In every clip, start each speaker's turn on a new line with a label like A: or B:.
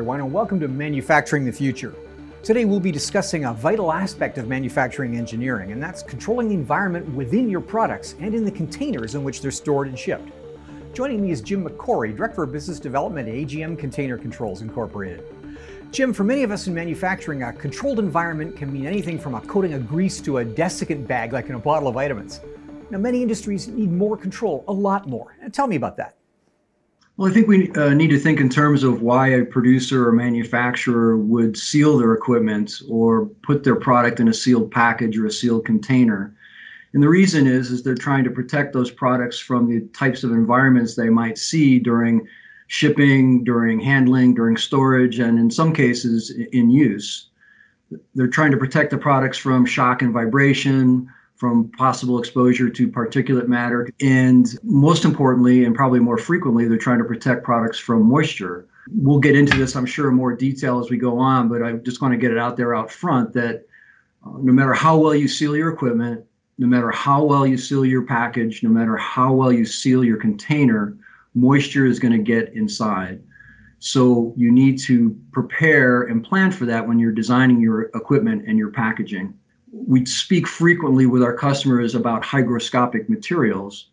A: everyone, and welcome to Manufacturing the Future. Today, we'll be discussing a vital aspect of manufacturing engineering, and that's controlling the environment within your products and in the containers in which they're stored and shipped. Joining me is Jim McCory, Director of Business Development at AGM Container Controls Incorporated. Jim, for many of us in manufacturing, a controlled environment can mean anything from a coating of grease to a desiccant bag like in a bottle of vitamins. Now, many industries need more control, a lot more. Tell me about that.
B: Well, I think we uh, need to think in terms of why a producer or manufacturer would seal their equipment or put their product in a sealed package or a sealed container. And the reason is is they're trying to protect those products from the types of environments they might see during shipping, during handling, during storage, and in some cases in use. They're trying to protect the products from shock and vibration, from possible exposure to particulate matter. And most importantly, and probably more frequently, they're trying to protect products from moisture. We'll get into this, I'm sure, in more detail as we go on, but I just want to get it out there out front that uh, no matter how well you seal your equipment, no matter how well you seal your package, no matter how well you seal your container, moisture is going to get inside. So you need to prepare and plan for that when you're designing your equipment and your packaging we speak frequently with our customers about hygroscopic materials.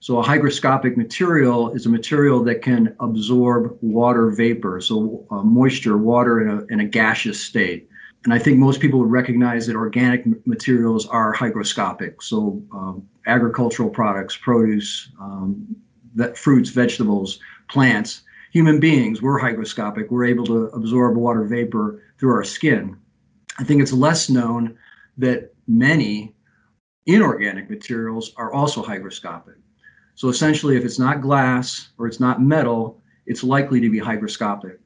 B: So, a hygroscopic material is a material that can absorb water vapor, so uh, moisture, water in a, in a gaseous state. And I think most people would recognize that organic materials are hygroscopic. So, um, agricultural products, produce, um, that fruits, vegetables, plants, human beings, we're hygroscopic. We're able to absorb water vapor through our skin. I think it's less known that many inorganic materials are also hygroscopic. So essentially, if it's not glass or it's not metal, it's likely to be hygroscopic.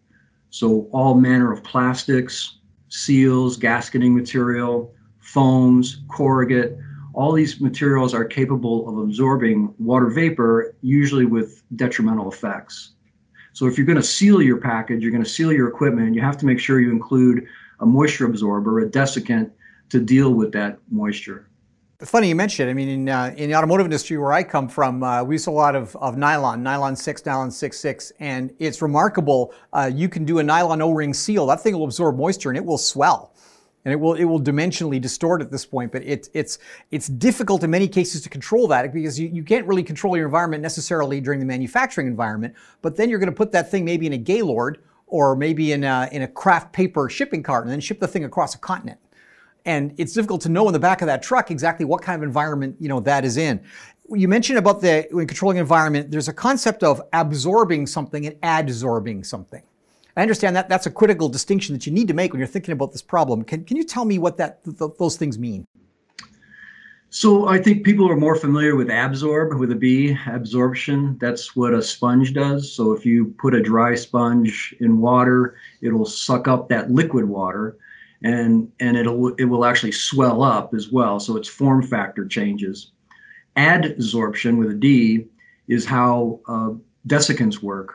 B: So all manner of plastics, seals, gasketing material, foams, corrugate, all these materials are capable of absorbing water vapor, usually with detrimental effects. So if you're going to seal your package, you're going to seal your equipment, you have to make sure you include a moisture absorber, a desiccant to deal with that moisture.
A: Funny you mentioned. I mean, in, uh, in the automotive industry where I come from, uh, we use a lot of, of nylon, nylon six, nylon six six, and it's remarkable. Uh, you can do a nylon O-ring seal. That thing will absorb moisture and it will swell, and it will it will dimensionally distort at this point. But it, it's it's difficult in many cases to control that because you, you can't really control your environment necessarily during the manufacturing environment. But then you're going to put that thing maybe in a Gaylord or maybe in a, in a kraft paper shipping cart and then ship the thing across a continent and it's difficult to know in the back of that truck exactly what kind of environment you know that is in. You mentioned about the when controlling environment. There's a concept of absorbing something and adsorbing something. I understand that that's a critical distinction that you need to make when you're thinking about this problem. Can, can you tell me what that th- those things mean?
B: So I think people are more familiar with absorb with a B, absorption. That's what a sponge does. So if you put a dry sponge in water, it'll suck up that liquid water and and it'll it will actually swell up as well. So its form factor changes. Adsorption with a D is how uh, desiccants work.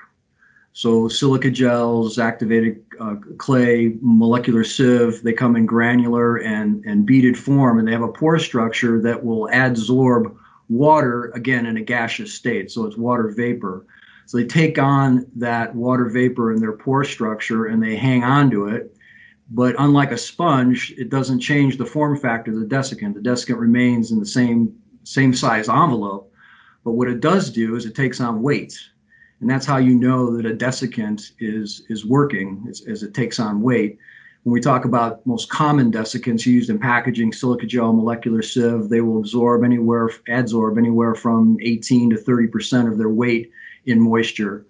B: So silica gels, activated uh, clay, molecular sieve, they come in granular and, and beaded form, and they have a pore structure that will adsorb water again in a gaseous state. So it's water vapor. So they take on that water vapor in their pore structure and they hang on to it but unlike a sponge, it doesn't change the form factor of the desiccant. The desiccant remains in the same same size envelope. But what it does do is it takes on weight. And that's how you know that a desiccant is is working as, as it takes on weight. When we talk about most common desiccants used in packaging, silica gel, molecular sieve, they will absorb anywhere, adsorb anywhere from 18 to 30 percent of their weight in moisture.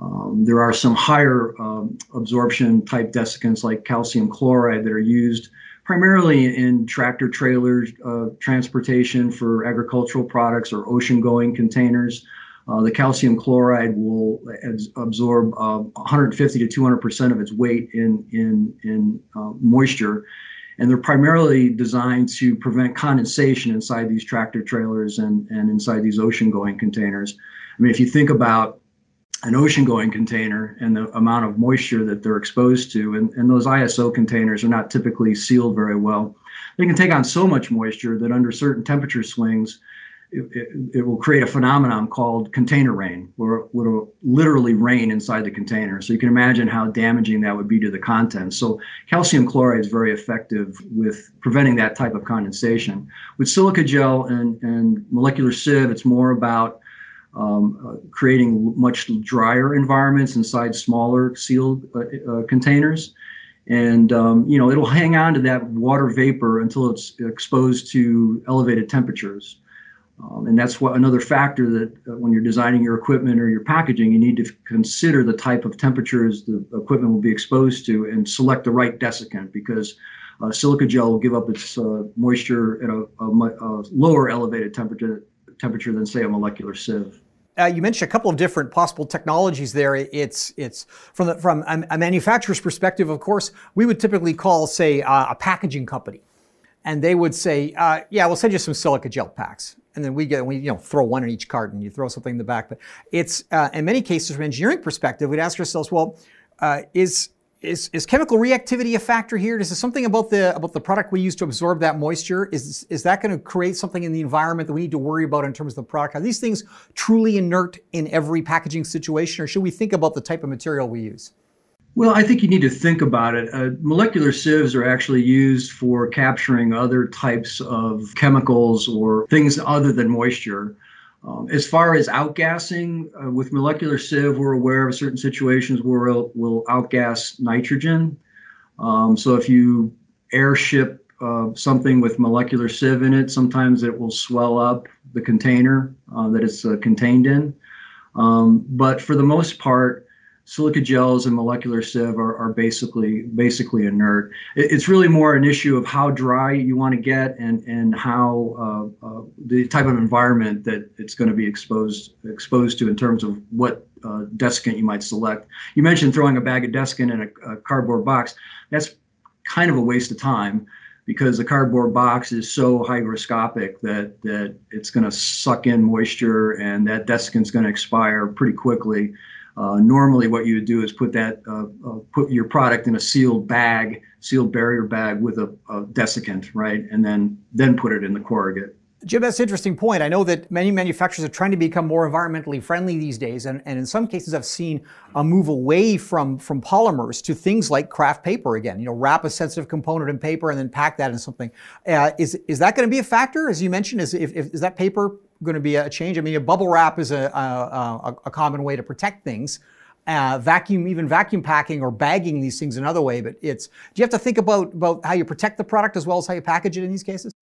B: Um, there are some higher um, absorption type desiccants like calcium chloride that are used primarily in tractor trailers, uh, transportation for agricultural products or ocean going containers. Uh, the calcium chloride will absorb uh, 150 to 200 percent of its weight in in in uh, moisture, and they're primarily designed to prevent condensation inside these tractor trailers and and inside these ocean going containers. I mean, if you think about an ocean going container and the amount of moisture that they're exposed to. And, and those ISO containers are not typically sealed very well. They can take on so much moisture that under certain temperature swings, it, it, it, will create a phenomenon called container rain, where it will literally rain inside the container. So you can imagine how damaging that would be to the contents. So calcium chloride is very effective with preventing that type of condensation. With silica gel and, and molecular sieve, it's more about um, uh, creating much drier environments inside smaller sealed uh, uh, containers. And um, you know it'll hang on to that water vapor until it's exposed to elevated temperatures. Um, and that's what another factor that uh, when you're designing your equipment or your packaging you need to consider the type of temperatures the equipment will be exposed to and select the right desiccant because uh, silica gel will give up its uh, moisture at a, a, a lower elevated temperature temperature than say a molecular sieve
A: uh, you mentioned a couple of different possible technologies there. It's it's from the, from a, manufacturer's perspective. Of course, we would typically call, say, uh, a packaging company, and they would say, uh, "Yeah, we'll send you some silica gel packs." And then we get we you know throw one in each carton. You throw something in the back, but it's uh, in many cases from engineering perspective, we'd ask ourselves, well, uh, is is, is chemical reactivity a factor here? Is there something about the about the product we use to absorb that moisture? Is is that going to create something in the environment that we need to worry about in terms of the product? Are these things truly inert in every packaging situation, or should we think about the type of material we use?
B: Well, I think you need to think about it. Uh, molecular sieves are actually used for capturing other types of chemicals or things other than moisture. Um, as far as outgassing, uh, with molecular sieve, we're aware of certain situations where we'll, we'll outgas nitrogen. Um, so if you airship uh, something with molecular sieve in it, sometimes it will swell up the container uh, that it's uh, contained in. Um, but for the most part, silica gels and molecular sieve are, are basically basically inert. It, it's really more an issue of how dry you want to get and and how uh, uh, the type of environment that it's going to be exposed exposed to in terms of what uh, desiccant you might select. You mentioned throwing a bag of desiccant in a, a cardboard box. That's kind of a waste of time because the cardboard box is so hygroscopic that that it's going to suck in moisture and that desiccant's going to expire pretty quickly. Uh, normally, what you would do is put that uh, uh, put your product in a sealed bag, sealed barrier bag with a, a, desiccant, right, and then then put it in the corrugate.
A: Jim, that's an interesting point. I know that many manufacturers are trying to become more environmentally friendly these days, and, and in some cases, I've seen a move away from from polymers to things like kraft paper again. You know, wrap a sensitive component in paper and then pack that in something. Uh, is is that going to be a factor, as you mentioned? Is if, if, is that paper going to be a change? I mean, a bubble wrap is a, a, a common way to protect things. Uh, vacuum, even vacuum packing or bagging these things another way. But it's, do you have to think about, about how you protect the product as well as how you package it in these cases?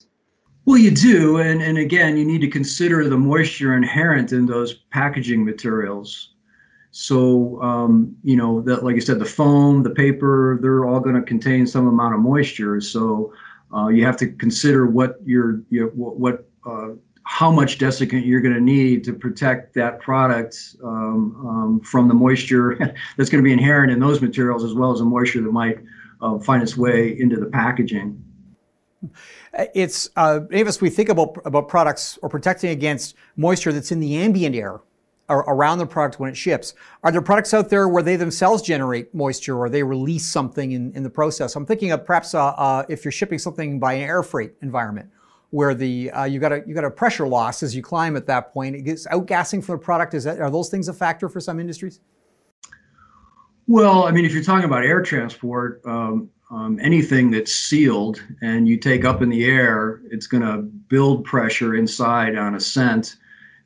B: Well, you do. And, and again, you need to consider the moisture inherent in those packaging materials. So, um, you know, that, like I said, the foam, the paper, they're all going to contain some amount of moisture. So, uh, you have to consider what your, your what, what uh, how much desiccant you're going to need to protect that product um, um, from the moisture that's going to be inherent in those materials as well as the moisture that might uh, find its way into the packaging.
A: It's uh, us we think about about products or protecting against moisture that's in the ambient air or around the product when it ships. Are there products out there where they themselves generate moisture or they release something in, in the process? I'm thinking of perhaps uh, uh, if you're shipping something by an air freight environment where the uh, you got a you got a pressure loss as you climb at that point. It gets outgassing from the product. Is that are those things a factor for some industries?
B: Well, I mean, if you're talking about air transport, um, um, anything that's sealed and you take up in the air, it's going to build pressure inside on ascent,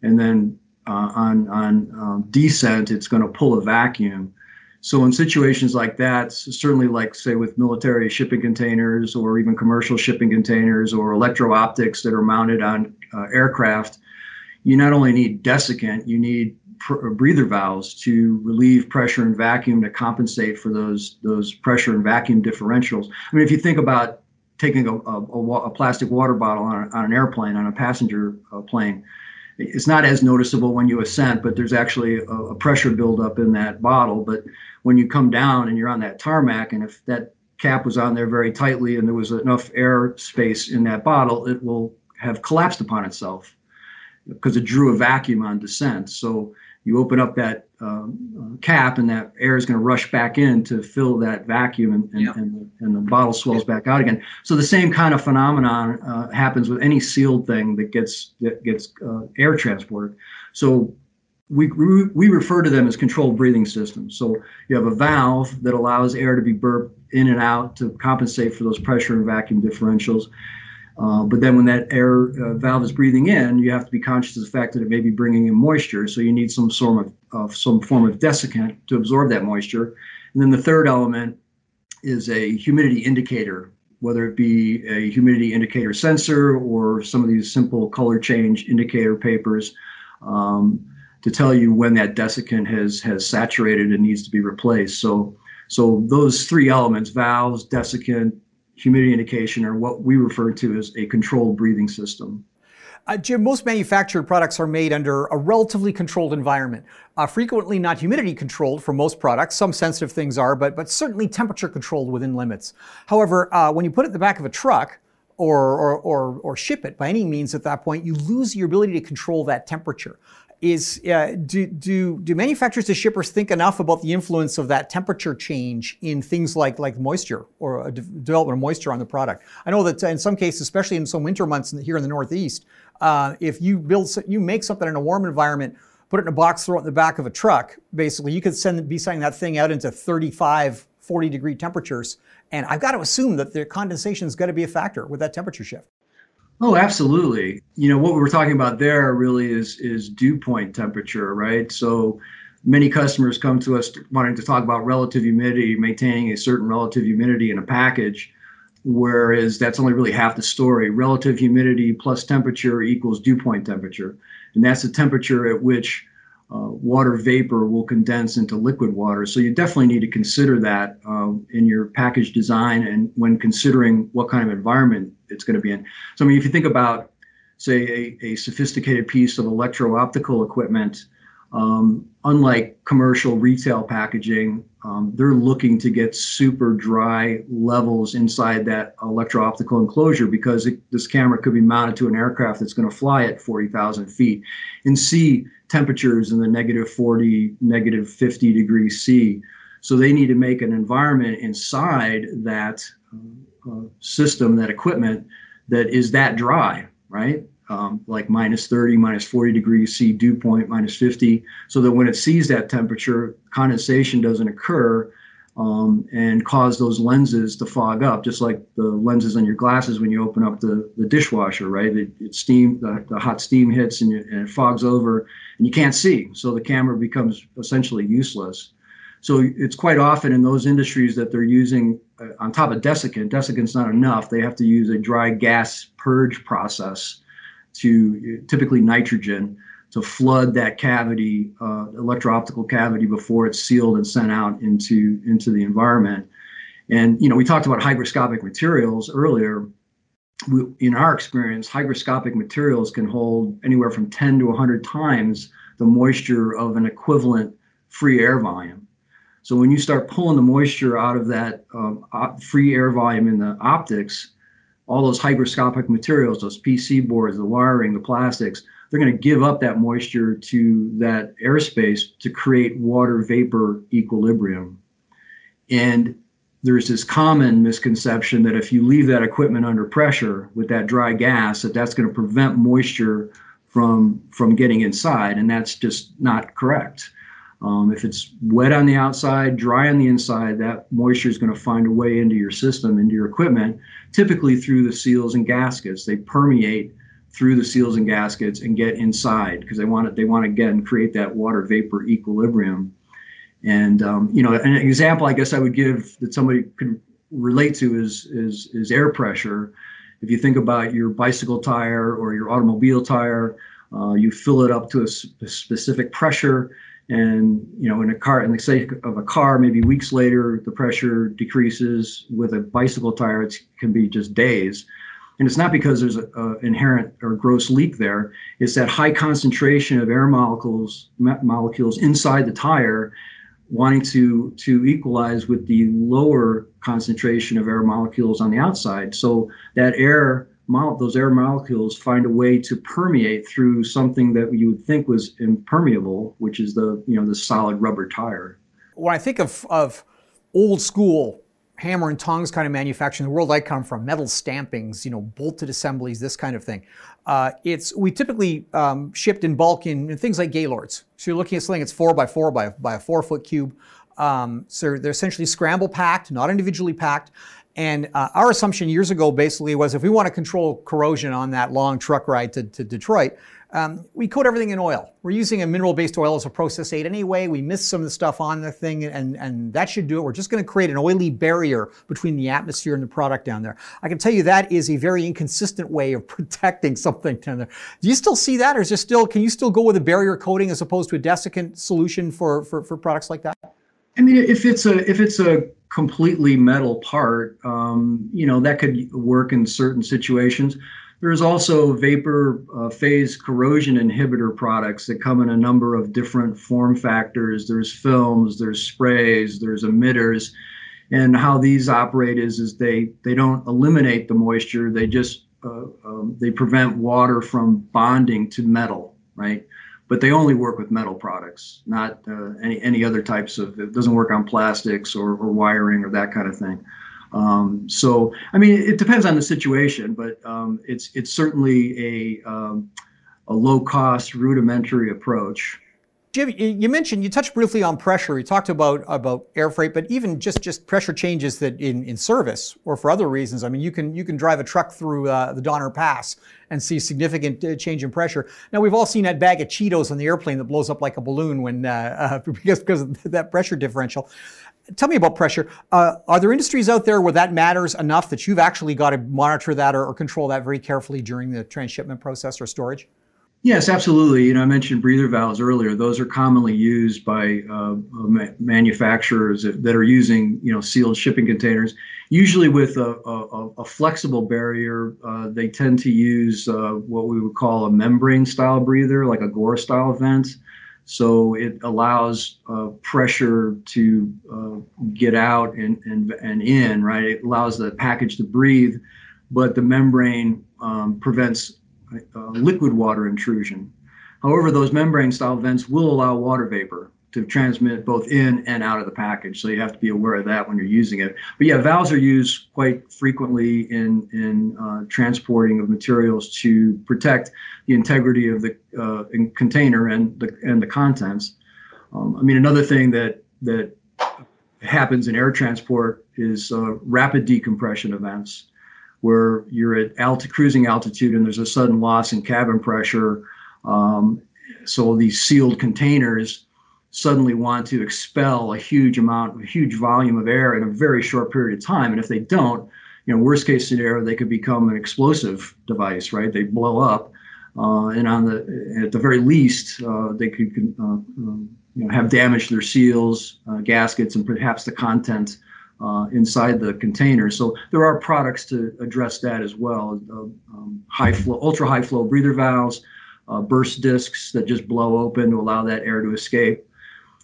B: and then uh, on on um, descent, it's going to pull a vacuum. So in situations like that, certainly like say with military shipping containers or even commercial shipping containers or electro optics that are mounted on uh, aircraft, you not only need desiccant, you need pr- breather valves to relieve pressure and vacuum to compensate for those those pressure and vacuum differentials. I mean, if you think about taking a, a, a plastic water bottle on, a, on, an airplane, on a passenger uh, plane, it's not as noticeable when you ascend, but there's actually a, a pressure buildup in that bottle. But when you come down and you're on that tarmac, and if that cap was on there very tightly and there was enough air space in that bottle, it will have collapsed upon itself. because it drew a vacuum on descent. So you open up that um, uh, cap and that air is going to rush back in to fill that vacuum and, and, yeah. and, the, and, the, bottle swells back out again. So the same kind of phenomenon uh, happens with any sealed thing that gets that gets uh, air transported. So we, we refer to them as controlled breathing systems. So you have a valve that allows air to be burped in and out to compensate for those pressure and vacuum differentials. Uh, but then when that air uh, valve is breathing in, you have to be conscious of the fact that it may be bringing in moisture. So you need some sort of, of some form of desiccant to absorb that moisture. And then the third element is a humidity indicator, whether it be a humidity indicator sensor or some of these simple color change indicator papers um, to tell you when that desiccant has has saturated and needs to be replaced. So so those three elements, valves, desiccant, humidity indication or what we refer to as a controlled breathing system.
A: Uh, Jim, most manufactured products are made under a relatively controlled environment. Uh, frequently not humidity controlled for most products. Some sensitive things are, but, but certainly temperature controlled within limits. However, uh, when you put it in the back of a truck, or, or, or, or, ship it by any means at that point, you lose your ability to control that temperature is uh, do, do, do manufacturers to shippers think enough about the influence of that temperature change in things like, like moisture or de- development of moisture on the product? I know that in some cases, especially in some winter months here in the Northeast, uh, if you build, you make something in a warm environment, put it in a box, throw it in the back of a truck, basically, you could send, be sending that thing out into 35, 40 degree temperatures. And I've got to assume that the condensation is going to be a factor with that temperature shift.
B: Oh, absolutely. You know, what we were talking about there really is is dew point temperature, right? So many customers come to us wanting to talk about relative humidity, maintaining a certain relative humidity in a package, whereas that's only really half the story. Relative humidity plus temperature equals dew point temperature. And that's the temperature at which uh, water vapor will condense into liquid water. So you definitely need to consider that um, in your package design and when considering what kind of environment it's going to be in. So I mean, if you think about, say, a, a sophisticated piece of electro-optical equipment, um, unlike commercial retail packaging, um, they're looking to get super dry levels inside that electro-optical enclosure because it, this camera could be mounted to an aircraft that's going to fly at 40,000 feet and see temperatures in the negative 40, negative 50 degrees C. So they need to make an environment inside that uh, system, that equipment, that is that dry, right? Um, like minus 30, minus 40 degrees C, dew point minus 50, so that when it sees that temperature, condensation doesn't occur um, and cause those lenses to fog up, just like the lenses on your glasses when you open up the, the dishwasher, right? It, it steam, the, the, hot steam hits and, you, and, it fogs over and you can't see. So the camera becomes essentially useless. So it's quite often in those industries that they're using, on top of desiccant, desiccant's not enough. They have to use a dry gas purge process to typically nitrogen to flood that cavity, uh, electro-optical cavity, before it's sealed and sent out into into the environment. And you know, we talked about hygroscopic materials earlier. We, in our experience, hygroscopic materials can hold anywhere from 10 to 100 times the moisture of an equivalent free air volume. So when you start pulling the moisture out of that um, free air volume in the optics, all those hygroscopic materials, those PC boards, the wiring, the plastics, they're going to give up that moisture to that airspace to create water vapor equilibrium. And there's this common misconception that if you leave that equipment under pressure with that dry gas, that that's going to prevent moisture from from getting inside, and that's just not correct. Um, if it's wet on the outside, dry on the inside, that moisture is going to find a way into your system, into your equipment, typically through the seals and gaskets. They permeate through the seals and gaskets and get inside because they want to they want to again create that water vapor equilibrium. And um, you know, an example I guess I would give that somebody could relate to is is is air pressure. If you think about your bicycle tire or your automobile tire, uh, you fill it up to a, sp- a, specific pressure, and you know, in a car, in the sake of a car, maybe weeks later the pressure decreases. With a bicycle tire, it can be just days. And it's not because there's an inherent or gross leak there. It's that high concentration of air molecules molecules inside the tire wanting to to equalize with the lower concentration of air molecules on the outside. So that air those air molecules find a way to permeate through something that you would think was impermeable, which is the you know the solid rubber tire.
A: When I think of, of old school hammer and tongs kind of manufacturing, the world I come from, metal stampings, you know, bolted assemblies, this kind of thing. Uh, it's we typically um, shipped in bulk in, in, things like Gaylords. So you're looking at something that's four by four by, by a four foot cube. Um, so they're essentially scramble packed, not individually packed. And uh, our assumption years ago basically was if we want to control corrosion on that long truck ride to, to Detroit, um, we coat everything in oil. We're using a mineral based oil as a process aid anyway. We miss some of the stuff on the thing, and, and that should do it. We're just going to create an oily barrier between the atmosphere and the product down there. I can tell you that is a very inconsistent way of protecting something down there. Do you still see that, or is there still, can you still go with a barrier coating as opposed to a desiccant solution for, for, for products like that?
B: I mean, if it's a if it's a completely metal part, um, you know, that could work in certain situations. There's also vapor uh, phase corrosion inhibitor products that come in a number of different form factors. There's films, there's sprays, there's emitters, and how these operate is is they they don't eliminate the moisture. They just uh, um, they prevent water from bonding to metal, right? But they only work with metal products, not uh, any any other types of. It doesn't work on plastics or, or wiring or that kind of thing. Um, so, I mean, it depends on the situation, but um, it's it's certainly a um, a low cost rudimentary approach
A: Jim, you mentioned you touched briefly on pressure. You talked about about air freight, but even just just pressure changes that in, in service or for other reasons. I mean, you can you can drive a truck through uh, the Donner Pass and see significant uh, change in pressure. Now we've all seen that bag of Cheetos on the airplane that blows up like a balloon when uh, uh because because of that pressure differential. Tell me about pressure. Uh, are there industries out there where that matters enough that you've actually got to monitor that or, or control that very carefully during the transshipment process or storage?
B: Yes, absolutely. You know, I mentioned breather valves earlier. Those are commonly used by uh, manufacturers that are using, you know, sealed shipping containers. Usually with a, a, a flexible barrier, uh, they tend to use uh, what we would call a membrane style breather, like a Gore style vent. So it allows uh, pressure to uh, get out and, and, and in, right? It allows the package to breathe, but the membrane um, prevents uh, liquid water intrusion. However, those membrane style vents will allow water vapor to transmit both in and out of the package. So you have to be aware of that when you're using it. But yeah, valves are used quite frequently in, in uh, transporting of materials to protect the integrity of the uh, container and the, and the contents. Um, I mean, another thing that, that happens in air transport is uh, rapid decompression events where you're at alti- cruising altitude and there's a sudden loss in cabin pressure. Um, so these sealed containers suddenly want to expel a huge amount, a huge volume of air in a very short period of time. And if they don't, you know, worst case scenario, they could become an explosive device, right? They blow up, uh, and on the at the very least, uh, they could uh, um, you know have damaged their seals, uh, gaskets, and perhaps the content uh, inside the container. So there are products to address that as well. Uh, um, high flow, ultra high flow breather valves, uh, burst discs that just blow open to allow that air to escape.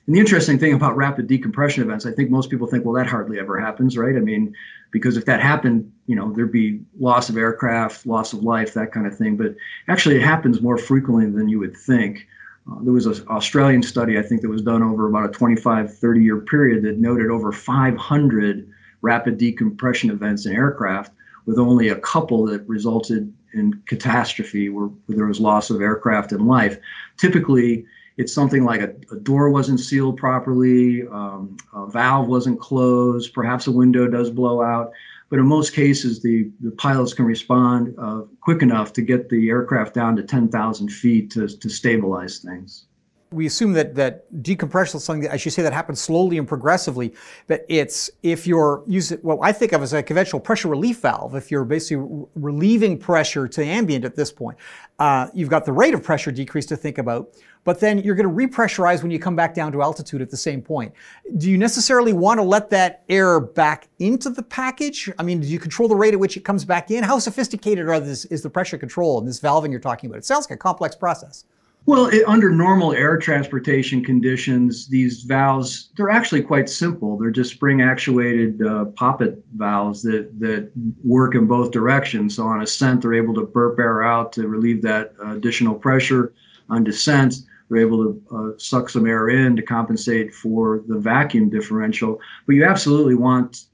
B: And the interesting thing about rapid decompression events, I think most people think, well, that hardly ever happens, right? I mean, because if that happened, you know, there'd be loss of aircraft, loss of life, that kind of thing. But actually, it happens more frequently than you would think. Uh, there was an Australian study, I think, that was done over about a 25, 30 year period that noted over 500 rapid decompression events in aircraft, with only a couple that resulted in catastrophe where, where there was loss of aircraft and life. Typically, it's something like a, a door wasn't sealed properly, um, a valve wasn't closed, perhaps a window does blow out. But in most cases, the, the pilots can respond uh, quick enough to get the aircraft down to 10,000 feet to, to stabilize things
A: we assume that that decompression is something that, you say, that happens slowly and progressively. But it's if you're using what I think of as a conventional pressure relief valve, if you're basically relieving pressure to ambient at this point, uh, you've got the rate of pressure decrease to think about. But then you're going to repressurize when you come back down to altitude at the same point. Do you necessarily want to let that air back into the package? I mean, do you control the rate at which it comes back in? How sophisticated are this, is the pressure control and this valving you're talking about? It sounds like a complex process.
B: Well, it, under normal air transportation conditions, these valves, they're actually quite simple. They're just spring actuated uh, poppet valves that, that work in both directions. So on ascent, they're able to burp air out to relieve that uh, additional pressure. On descent, they're able to uh, suck some air in to compensate for the vacuum differential. But you absolutely want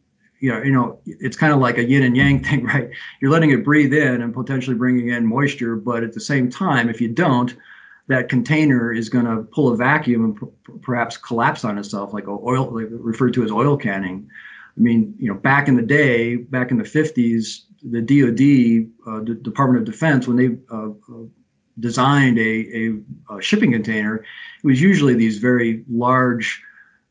B: you know, you know, it's kind of like a yin and yang thing, right? You're letting it breathe in and potentially bringing in moisture, but at the same time, if you don't, that container is going to pull a vacuum and p- perhaps collapse on itself, like oil, like referred to as oil canning. I mean, you know, back in the day, back in the 50s, the DoD, uh, the Department of Defense, when they uh, uh, designed a, a, a, shipping container, it was usually these very large,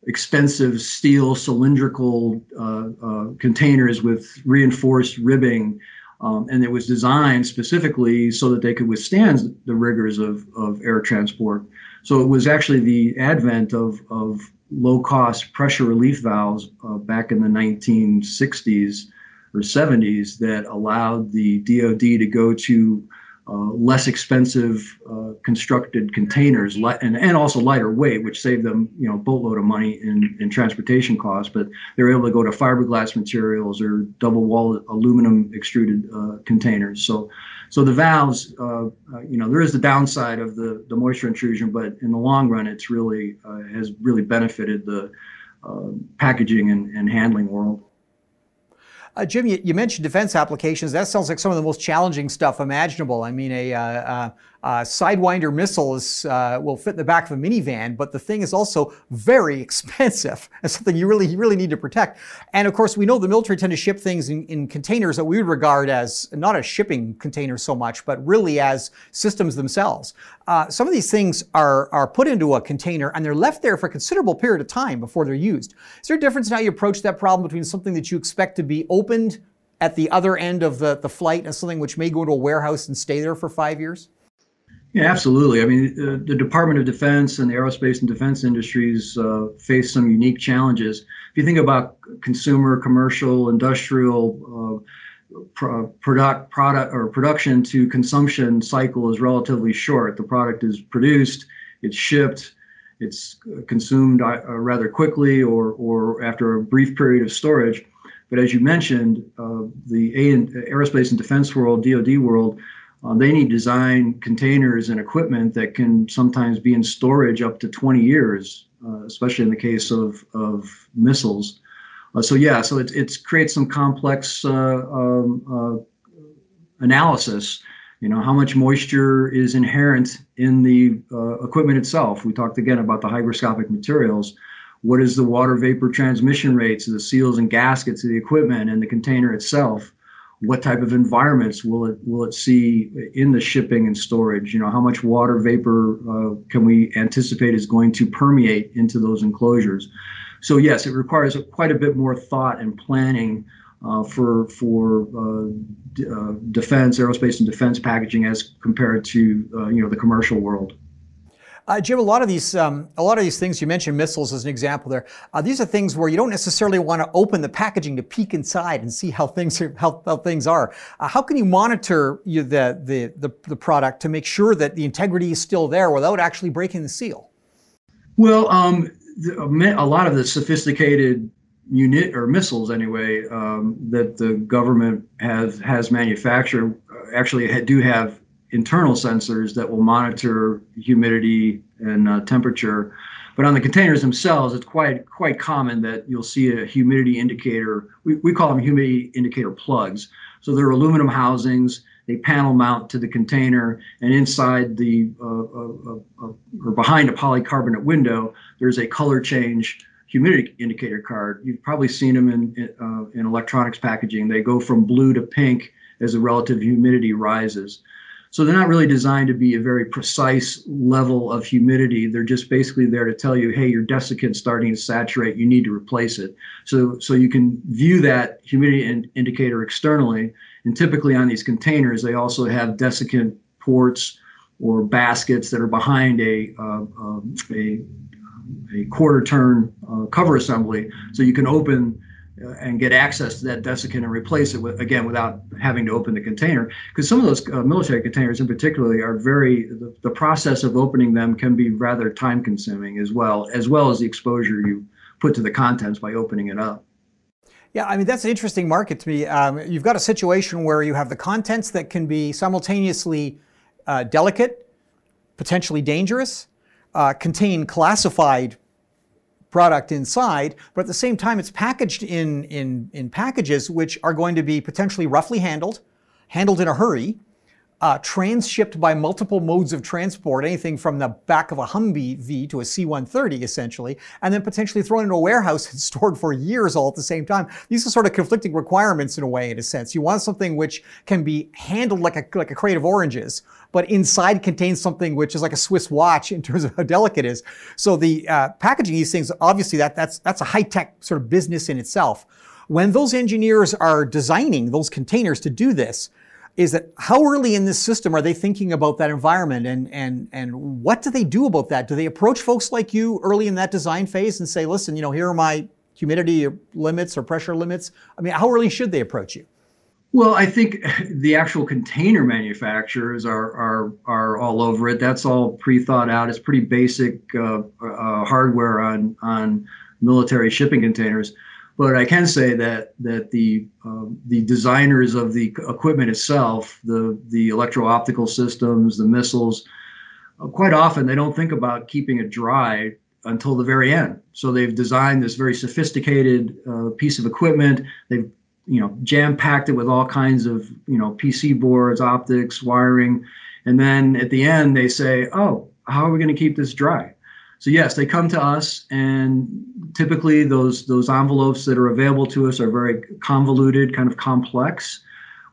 B: expensive steel cylindrical uh, uh, containers with reinforced ribbing um, and it was designed specifically so that they could withstand the rigors of, of air transport. So it was actually the advent of, of low cost pressure relief valves uh, back in the 1960s or 70s that allowed the DoD to go to less expensive uh, constructed containers and, and also lighter weight, which saved them you know boatload of money in, in transportation costs. But they were able to go to fiberglass materials or double wall aluminum extruded uh, containers. So so the valves, uh, uh, you know, there is the downside of the the moisture intrusion, but in the long run, it's really has really benefited the packaging and, and handling world.
A: Uh, Jim, you, you, mentioned defense applications. That sounds like some of the most challenging stuff imaginable. I mean, a, uh, uh, Sidewinder missiles uh, will fit in the back of a minivan, but the thing is also very expensive and something you really, you really need to protect. And of course, we know the military tend to ship things in, in containers that we would regard as not a shipping container so much, but really as systems themselves. Uh, some of these things are, are put into a container and they're left there for a considerable period of time before they're used. Is there a difference in how you approach that problem between something that you expect to be opened at the other end of the, the flight and something which may go into a warehouse and stay there for five years?
B: Yeah, absolutely. I mean, uh, the Department of Defense and the aerospace and defense industries uh, face some unique challenges. If you think about consumer, commercial, industrial, uh, pro- product, product or production to consumption cycle is relatively short. The product is produced, it's shipped, it's consumed uh, rather quickly or, or after a brief period of storage. But as you mentioned, uh, the a- aerospace and defense world, DoD world, uh, they need design containers and equipment that can sometimes be in storage up to 20 years, uh, especially in the case of, of missiles. Uh, so yeah, so it, it creates some complex uh, um, uh, analysis. You know, how much moisture is inherent in the uh, equipment itself. We talked again about the hygroscopic materials. What is the water vapor transmission rates of the seals and gaskets of the equipment and the container itself? What type of environments will it will it see in the shipping and storage? You know how much water vapor uh, can we anticipate is going to permeate into those enclosures? So yes it requires quite a bit more thought and planning uh, for for uh, d- uh, defense aerospace and defense packaging as compared to uh, you know the commercial world
A: uh, Jim, a lot of these, um, a lot of these things you mentioned, missiles as an example. There, uh, these are things where you don't necessarily want to open the packaging to peek inside and see how things are, how, how things are. Uh, how can you monitor you, the, the the the product to make sure that the integrity is still there without actually breaking the seal?
B: Well, um, a lot of the sophisticated unit or missiles, anyway, um, that the government has has manufactured uh, actually do have internal sensors that will monitor humidity and uh, temperature. But on the containers themselves, it's quite quite common that you'll see a humidity indicator. We, we call them humidity indicator plugs. So they're aluminum housings. They panel mount to the container, and inside the uh, uh, uh, or behind a polycarbonate window, there's a color change humidity indicator card. You've probably seen them in in, uh, in electronics packaging. They go from blue to pink as the relative humidity rises. So they're not really designed to be a very precise level of humidity. They're just basically there to tell you, hey, your desiccant's starting to saturate. You need to replace it. So so you can view that humidity in, indicator externally. And typically on these containers, they also have desiccant ports or baskets that are behind a uh, a, a quarter turn uh, cover assembly, so you can open and get access to that desiccant and replace it with, again without having to open the container because some of those uh, military containers in particular are very the, the, process of opening them can be rather time consuming as well as well as the exposure you put to the contents by opening it up
A: yeah, I mean, that's an interesting market to me. Um, you've got a situation where you have the contents that can be simultaneously uh, delicate, potentially dangerous, uh, contain classified product inside, but at the same time, it's packaged in, in, in packages which are going to be potentially roughly handled, handled in a hurry, uh, transshipped by multiple modes of transport, anything from the back of a Humvee V to a C-130, essentially, and then potentially thrown into a warehouse and stored for years all at the same time. These are sort of conflicting requirements in a way, in a sense. You want something which can be handled like a, like a crate of oranges, but inside contains something which is like a Swiss watch in terms of how delicate it is. So the uh, packaging these things, obviously, that that's that's a high-tech sort of business in itself. When those engineers are designing those containers to do this, is that how early in this system are they thinking about that environment and, and, and what do they do about that? Do they approach folks like you early in that design phase and say, listen, you know, here are my humidity limits or pressure limits? I mean, how early should they approach you?
B: Well, I think the actual container manufacturers are are are all over it. That's all pre-thought out. It's pretty basic uh, uh, hardware on on military shipping containers. But I can say that that the um, the designers of the equipment itself, the the electro-optical systems, the missiles, uh, quite often they don't think about keeping it dry until the very end. So they've designed this very sophisticated uh, piece of equipment. They've you know jam packed it with all kinds of you know PC boards, optics, wiring, and then at the end they say, oh, how are we going to keep this dry? So yes, they come to us, and typically those those envelopes that are available to us are very convoluted, kind of complex,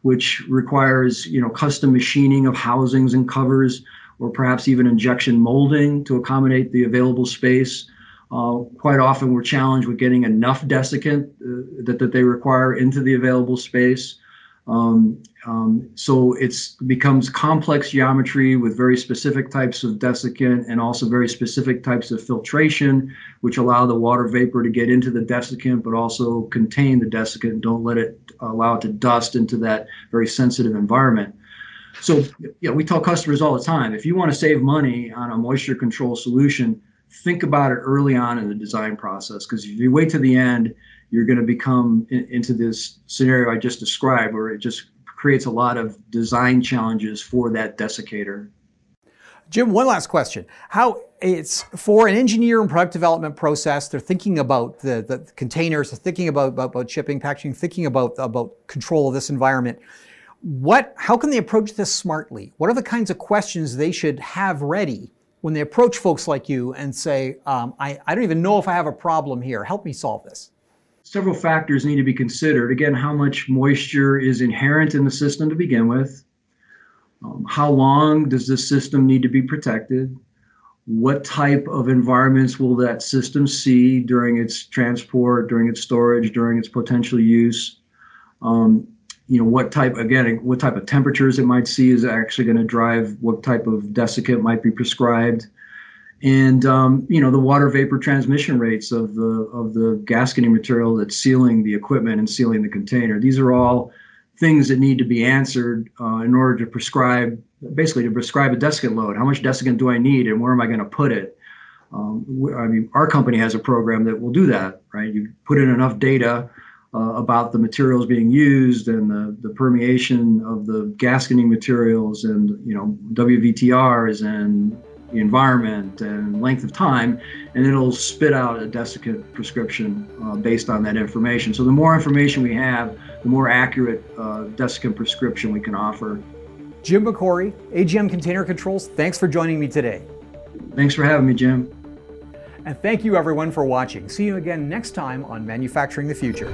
B: which requires you know custom machining of housings and covers, or perhaps even injection molding to accommodate the available space. Uh, quite often, we're challenged with getting enough desiccant uh, that, that they require into the available space. Um, um, so it becomes complex geometry with very specific types of desiccant and also very specific types of filtration, which allow the water vapor to get into the desiccant, but also contain the desiccant. Don't let it allow it to dust into that very sensitive environment. So yeah, we tell customers all the time, if you want to save money on a moisture control solution, think about it early on in the design process. Because if you wait to the end, you're going to become in, into this scenario I just described, where it just creates a lot of design challenges for that desiccator.
A: Jim, one last question. How it's for an engineer and product development process, they're thinking about the, the containers, they're thinking about, about, about shipping, packaging, thinking about, about control of this environment. What, how can they approach this smartly? What are the kinds of questions they should have ready when they approach folks like you and say, um, I, I don't even know if I have a problem here. Help me solve this
B: several factors need to be considered. Again, how much moisture is inherent in the system to begin with? Um, how long does this system need to be protected? What type of environments will that system see during its transport, during its storage, during its potential use? Um, you know, what type, again, what type of temperatures it might see is actually going to drive what type of desiccant might be prescribed and um, you know the water vapor transmission rates of the of the gasketing material that's sealing the equipment and sealing the container. These are all things that need to be answered uh, in order to prescribe basically to prescribe a desiccant load. How much desiccant do I need, and where am I going to put it? Um, I mean, our company has a program that will do that. Right, you put in enough data. Uh, about the materials being used and the, the permeation of the gasketing materials and you know WVTRs and environment and length of time, and it'll spit out a desiccant prescription uh, based on that information. So the more information we have, the more accurate uh, desiccant prescription we can offer.
A: Jim McCory, AGM Container Controls, thanks for joining me today.
B: Thanks for having me, Jim.
A: And thank you everyone for watching. See you again next time on Manufacturing the Future.